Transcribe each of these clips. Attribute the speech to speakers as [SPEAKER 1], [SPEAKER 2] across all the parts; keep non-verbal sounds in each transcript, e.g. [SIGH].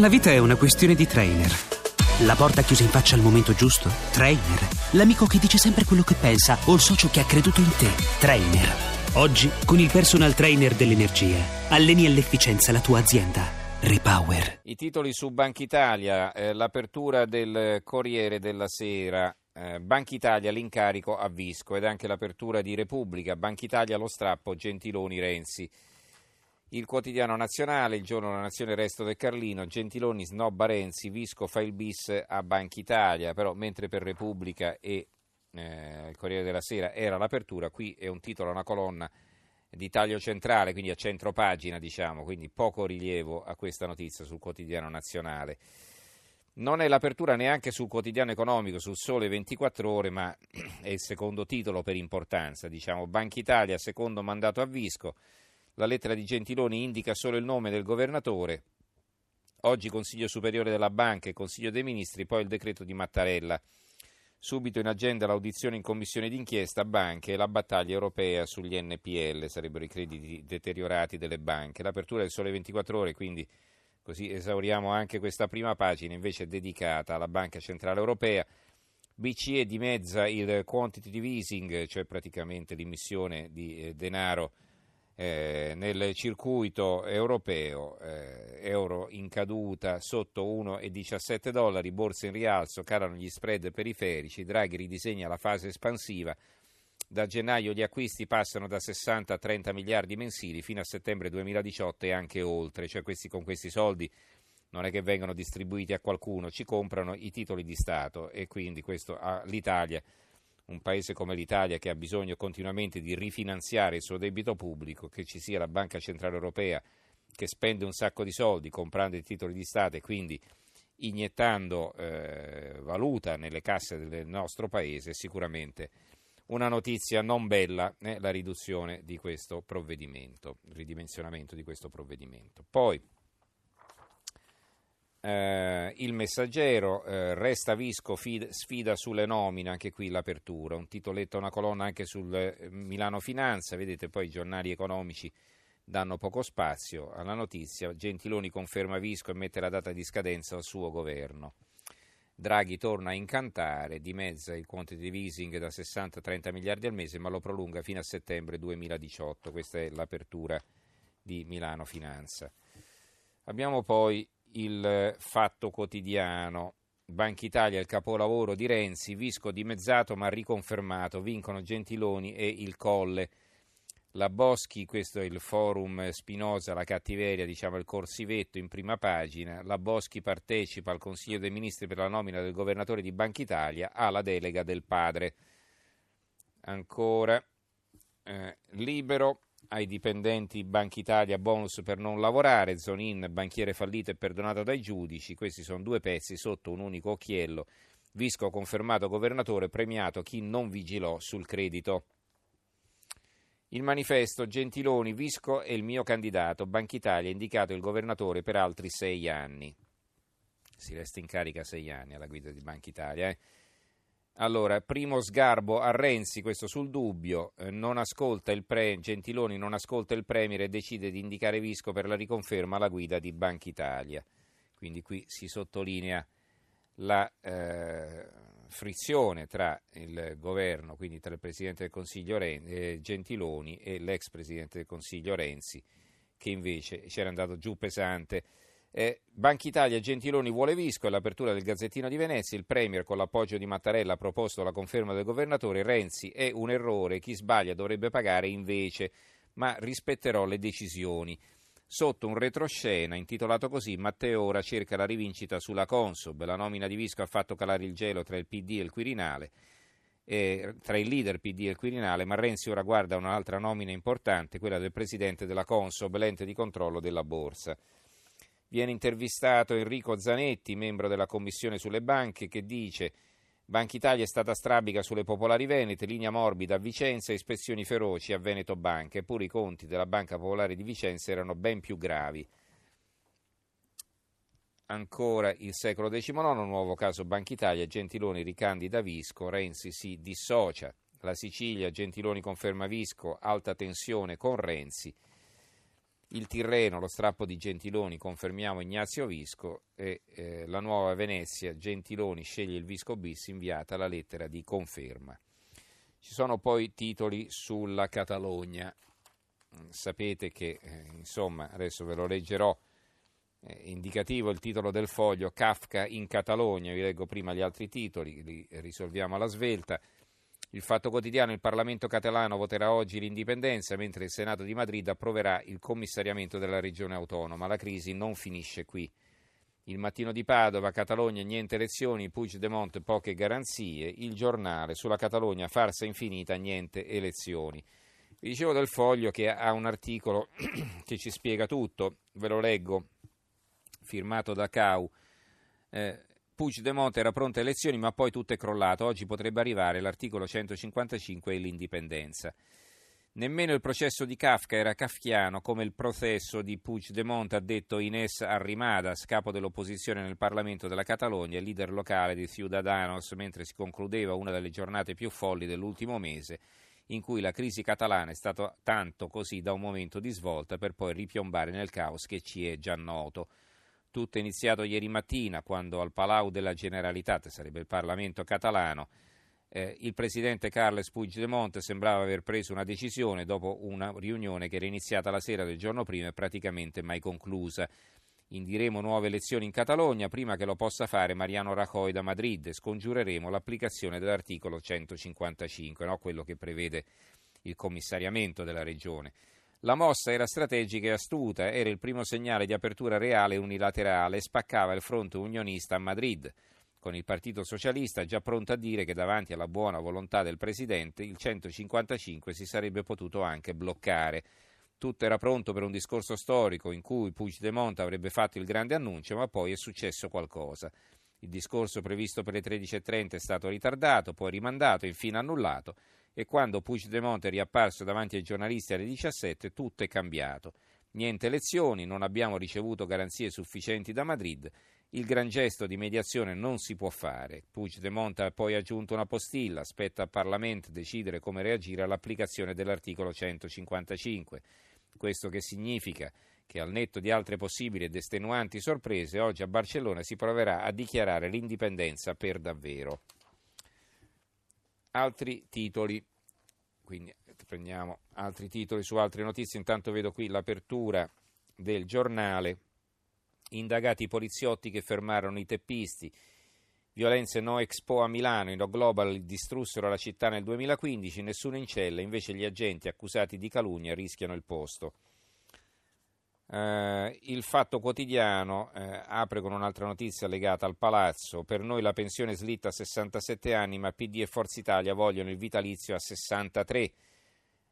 [SPEAKER 1] La vita è una questione di trainer. La porta chiusa in faccia al momento giusto? Trainer. L'amico che dice sempre quello che pensa o il socio che ha creduto in te? Trainer. Oggi, con il personal trainer dell'energia, alleni all'efficienza la tua azienda. Repower.
[SPEAKER 2] I titoli su Banca Italia, eh, l'apertura del Corriere della Sera, eh, Banca Italia l'incarico a Visco ed anche l'apertura di Repubblica, Banca Italia lo strappo Gentiloni Renzi. Il quotidiano nazionale, il giorno della nazione, resto del Carlino, Gentiloni snobba Renzi, Visco fa il bis a Banca Italia, però mentre per Repubblica e eh, il Corriere della Sera era l'apertura, qui è un titolo, una colonna di taglio centrale, quindi a centro pagina, diciamo, quindi poco rilievo a questa notizia sul quotidiano nazionale. Non è l'apertura neanche sul quotidiano economico, sul Sole 24 Ore, ma [CLEARS THROAT] è il secondo titolo per importanza, diciamo, Banca Italia, secondo mandato a Visco. La lettera di Gentiloni indica solo il nome del governatore. Oggi Consiglio Superiore della Banca e Consiglio dei Ministri, poi il decreto di Mattarella. Subito in agenda l'audizione in commissione d'inchiesta banche e la battaglia europea sugli NPL, sarebbero i crediti deteriorati delle banche. L'apertura del Sole 24 Ore, quindi così esauriamo anche questa prima pagina, invece dedicata alla Banca Centrale Europea. BCE dimezza il quantitative easing, cioè praticamente l'immissione di eh, denaro eh, nel circuito europeo, eh, euro in caduta sotto 1,17 dollari, borse in rialzo, calano gli spread periferici, Draghi ridisegna la fase espansiva, da gennaio gli acquisti passano da 60 a 30 miliardi mensili fino a settembre 2018 e anche oltre, cioè questi, con questi soldi non è che vengono distribuiti a qualcuno, ci comprano i titoli di Stato e quindi questo l'Italia un paese come l'Italia che ha bisogno continuamente di rifinanziare il suo debito pubblico, che ci sia la Banca Centrale Europea che spende un sacco di soldi comprando i titoli di Stato e quindi iniettando eh, valuta nelle casse del nostro paese, sicuramente una notizia non bella è eh, la riduzione di questo provvedimento, il ridimensionamento di questo provvedimento. Poi eh, il messaggero, eh, resta Visco, fid, sfida sulle nomine, anche qui l'apertura, un titoletto, una colonna anche sul eh, Milano Finanza, vedete poi i giornali economici danno poco spazio alla notizia, Gentiloni conferma Visco e mette la data di scadenza al suo governo. Draghi torna a incantare, dimezza il quantitative easing da 60 a 30 miliardi al mese, ma lo prolunga fino a settembre 2018. Questa è l'apertura di Milano Finanza. Abbiamo poi il Fatto Quotidiano. Banca Italia il capolavoro di Renzi, Visco dimezzato ma riconfermato, vincono Gentiloni e il Colle. La Boschi, questo è il forum Spinoza, la cattiveria, diciamo il corsivetto in prima pagina. La Boschi partecipa al Consiglio dei Ministri per la nomina del governatore di Banca Italia, ha la delega del padre. Ancora, eh, libero, ai dipendenti Banca Italia bonus per non lavorare, Zonin banchiere fallito e perdonato dai giudici, questi sono due pezzi sotto un unico occhiello, Visco confermato governatore, premiato chi non vigilò sul credito. Il manifesto Gentiloni, Visco è il mio candidato, Banca Italia ha indicato il governatore per altri sei anni. Si resta in carica sei anni alla guida di Banca Italia. Eh? Allora, primo sgarbo a Renzi, questo sul dubbio, eh, non pre, Gentiloni non ascolta il Premier e decide di indicare Visco per la riconferma alla guida di Banca Italia. Quindi qui si sottolinea la eh, frizione tra il governo, quindi tra il Presidente del Consiglio Ren- eh, Gentiloni e l'ex Presidente del Consiglio Renzi, che invece c'era andato giù pesante. Eh, Banca Italia Gentiloni vuole Visco, è l'apertura del Gazzettino di Venezia, il Premier con l'appoggio di Mattarella ha proposto la conferma del governatore, Renzi è un errore, chi sbaglia dovrebbe pagare invece, ma rispetterò le decisioni. Sotto un retroscena intitolato così, Matteo ora cerca la rivincita sulla Consob, la nomina di Visco ha fatto calare il gelo tra il PD e il Quirinale, eh, tra il leader PD e il Quirinale, ma Renzi ora guarda un'altra nomina importante, quella del presidente della Consob, l'ente di controllo della Borsa. Viene intervistato Enrico Zanetti, membro della Commissione sulle banche, che dice Banca Italia è stata strabica sulle popolari venete, linea morbida a Vicenza, ispezioni feroci a Veneto Banca, eppure i conti della Banca Popolare di Vicenza erano ben più gravi. Ancora il secolo XIX, nuovo caso Banca Italia, Gentiloni ricandida Visco, Renzi si dissocia. La Sicilia, Gentiloni conferma Visco, alta tensione con Renzi. Il Tirreno, lo strappo di Gentiloni, confermiamo Ignazio Visco e eh, la nuova Venezia, Gentiloni sceglie il Visco bis, inviata la lettera di conferma. Ci sono poi titoli sulla Catalogna. Sapete che, eh, insomma, adesso ve lo leggerò, eh, indicativo il titolo del foglio, Kafka in Catalogna, vi leggo prima gli altri titoli, li risolviamo alla svelta. Il Fatto Quotidiano, il Parlamento catalano voterà oggi l'indipendenza, mentre il Senato di Madrid approverà il commissariamento della regione autonoma. La crisi non finisce qui. Il Mattino di Padova, Catalogna, niente elezioni, Puigdemont, poche garanzie. Il giornale, sulla Catalogna, farsa infinita, niente elezioni. Vi dicevo del foglio che ha un articolo [CLEARS THROAT] che ci spiega tutto, ve lo leggo, firmato da Cau. Eh, Puigdemont era pronta a elezioni, ma poi tutto è crollato. Oggi potrebbe arrivare l'articolo 155 e l'indipendenza. Nemmeno il processo di Kafka era kafkiano come il processo di Puigdemont, ha detto Inés Arrimadas, capo dell'opposizione nel Parlamento della Catalogna e leader locale di Ciudadanos, mentre si concludeva una delle giornate più folli dell'ultimo mese, in cui la crisi catalana è stata tanto così da un momento di svolta per poi ripiombare nel caos che ci è già noto. Tutto è iniziato ieri mattina quando al Palau della Generalitat, sarebbe il Parlamento catalano, eh, il presidente Carles Puigdemont sembrava aver preso una decisione dopo una riunione che era iniziata la sera del giorno prima e praticamente mai conclusa. Indiremo nuove elezioni in Catalogna prima che lo possa fare Mariano Rajoy da Madrid e scongiureremo l'applicazione dell'articolo 155, no? quello che prevede il commissariamento della regione. La mossa era strategica e astuta, era il primo segnale di apertura reale e unilaterale e spaccava il fronte unionista a Madrid, con il Partito Socialista già pronto a dire che davanti alla buona volontà del Presidente il 155 si sarebbe potuto anche bloccare. Tutto era pronto per un discorso storico in cui Puigdemont avrebbe fatto il grande annuncio, ma poi è successo qualcosa. Il discorso previsto per le 13.30 è stato ritardato, poi rimandato, infine annullato e quando Puigdemont è riapparso davanti ai giornalisti alle 17 tutto è cambiato. Niente elezioni, non abbiamo ricevuto garanzie sufficienti da Madrid, il gran gesto di mediazione non si può fare. Puigdemont ha poi aggiunto una postilla, spetta al Parlamento decidere come reagire all'applicazione dell'articolo 155. Questo che significa che al netto di altre possibili ed estenuanti sorprese, oggi a Barcellona si proverà a dichiarare l'indipendenza per davvero altri titoli. Quindi prendiamo altri titoli su altre notizie. Intanto vedo qui l'apertura del giornale. Indagati i poliziotti che fermarono i teppisti. Violenze no Expo a Milano, i No Global distrussero la città nel 2015, nessuno in cella, invece gli agenti accusati di calunnia rischiano il posto. Eh, il Fatto Quotidiano eh, apre con un'altra notizia legata al palazzo. Per noi la pensione slitta a 67 anni, ma PD e Forza Italia vogliono il vitalizio a 63.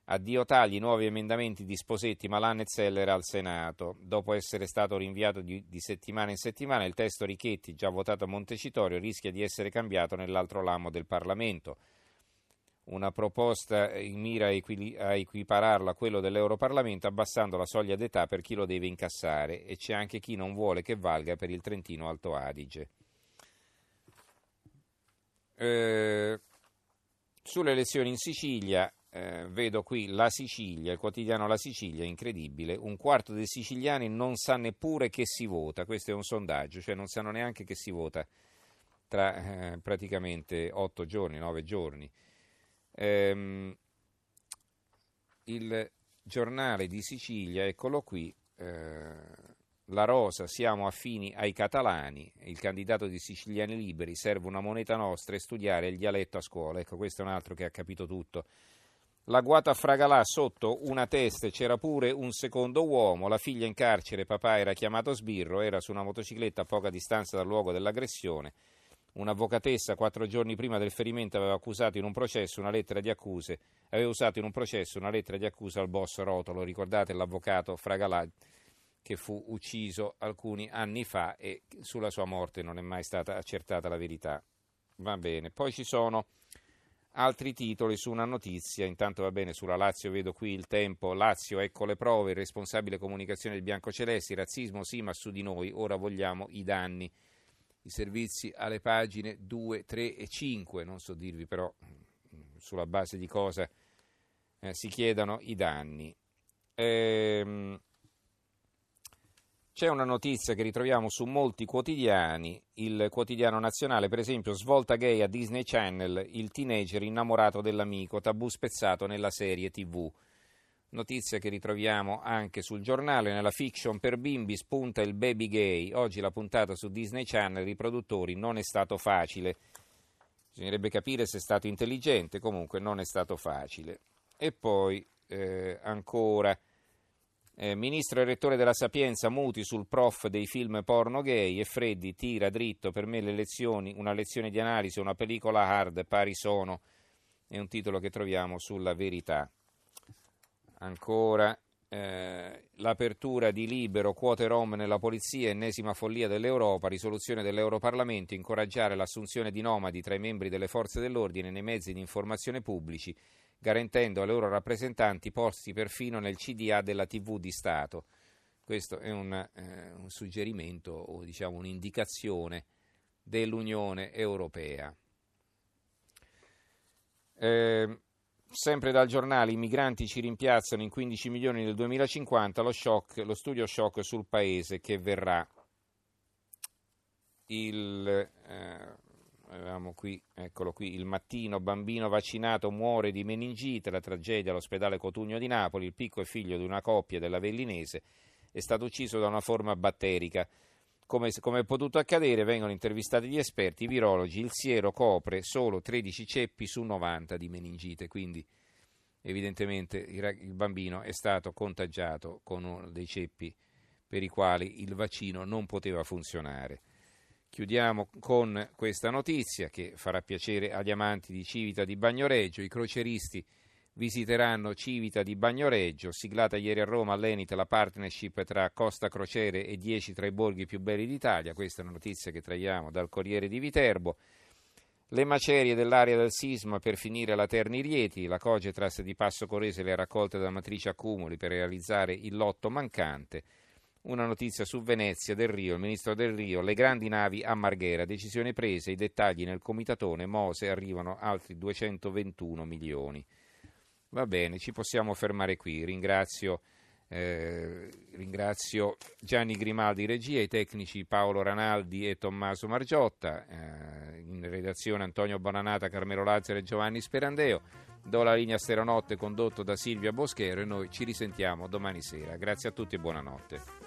[SPEAKER 2] Addio tagli, nuovi emendamenti di Sposetti, Malan e Zeller al Senato. Dopo essere stato rinviato di, di, settimana in settimana, il testo Richetti, già votato a Montecitorio, rischia di essere cambiato nell'altro ramo del Parlamento una proposta in mira a equipararlo a quello dell'Europarlamento abbassando la soglia d'età per chi lo deve incassare e c'è anche chi non vuole che valga per il Trentino Alto Adige. Eh, sulle elezioni in Sicilia, eh, vedo qui la Sicilia, il quotidiano La Sicilia, incredibile, un quarto dei siciliani non sa neppure che si vota, questo è un sondaggio, cioè non sanno neanche che si vota tra eh, praticamente otto giorni, nove giorni. Ehm, il giornale di Sicilia, eccolo qui, eh, la Rosa, siamo affini ai catalani, il candidato di Siciliani Liberi, serve una moneta nostra e studiare il dialetto a scuola. Ecco, questo è un altro che ha capito tutto. L'agguato a Fragalà, sotto una testa c'era pure un secondo uomo, la figlia in carcere, papà era chiamato sbirro, era su una motocicletta a poca distanza dal luogo dell'aggressione. Un'avvocatessa quattro giorni prima del ferimento aveva accusato in un processo una lettera di accuse, aveva usato in un processo una lettera di accusa al boss Rotolo, ricordate l'avvocato Fragalà che fu ucciso alcuni anni fa e sulla sua morte non è mai stata accertata la verità. Va bene, poi ci sono altri titoli su una notizia, intanto va bene, sulla Lazio vedo qui il tempo, Lazio ecco le prove, il responsabile comunicazione del Biancocelesti, razzismo sì ma su di noi, ora vogliamo i danni i servizi alle pagine 2, 3 e 5, non so dirvi però sulla base di cosa eh, si chiedano i danni. Ehm, C'è una notizia che ritroviamo su molti quotidiani, il quotidiano nazionale, per esempio, svolta gay a Disney Channel, il teenager innamorato dell'amico, tabù spezzato nella serie TV. Notizia che ritroviamo anche sul giornale, nella fiction per bimbi spunta il baby gay. Oggi la puntata su Disney Channel, i produttori, non è stato facile. Bisognerebbe capire se è stato intelligente, comunque non è stato facile. E poi eh, ancora eh, ministro e rettore della Sapienza muti sul prof dei film porno gay e Freddi tira dritto per me le lezioni, una lezione di analisi, una pellicola hard, pari sono, è un titolo che troviamo sulla verità. Ancora eh, l'apertura di libero, quote rom nella polizia, ennesima follia dell'Europa, risoluzione dell'Europarlamento, incoraggiare l'assunzione di nomadi tra i membri delle forze dell'ordine nei mezzi di informazione pubblici garantendo ai loro rappresentanti posti perfino nel CDA della TV di Stato. Questo è un, eh, un suggerimento o diciamo un'indicazione dell'Unione Europea. Eh, sempre dal giornale, i migranti ci rimpiazzano in 15 milioni nel 2050, lo, shock, lo studio shock sul paese che verrà. Il, eh, avevamo qui, eccolo qui, il mattino, bambino vaccinato muore di meningite, la tragedia all'ospedale Cotugno di Napoli, il picco è figlio di una coppia dell'Avellinese, è stato ucciso da una forma batterica. Come, come, è potuto accadere, vengono intervistati gli esperti, i virologi, il siero copre solo 13 ceppi su 90 di meningite, quindi evidentemente il bambino è stato contagiato con dei ceppi per i quali il vaccino non poteva funzionare. Chiudiamo con questa notizia che farà piacere agli amanti di Civita di Bagnoreggio. I croceristi visiteranno Civita di Bagnoreggio, siglata ieri a Roma all'Enit la partnership tra Costa Crociere e 10 tra i borghi più belli d'Italia. Questa è una notizia che traiamo dal Corriere di Viterbo. Le macerie dell'area del sisma per finire la Terni Rieti, la Cogetras di Passo Corese le ha raccolte da matrice accumuli per realizzare il lotto mancante. Una notizia su Venezia del Rio, il ministro del Rio, le grandi navi a Marghera, decisione prese, i dettagli nel comitatone Mose arrivano altri 221 milioni. Va bene, ci possiamo fermare qui. Ringrazio, eh, ringrazio Gianni Grimaldi regia, i tecnici Paolo Ranaldi e Tommaso Margiotta, eh, in redazione Antonio Bonanata, Carmelo Lazzaro e Giovanni Sperandeo. Do la linea Steronotte condotto da Silvia Boschero e noi ci risentiamo domani sera. Grazie a tutti e buonanotte.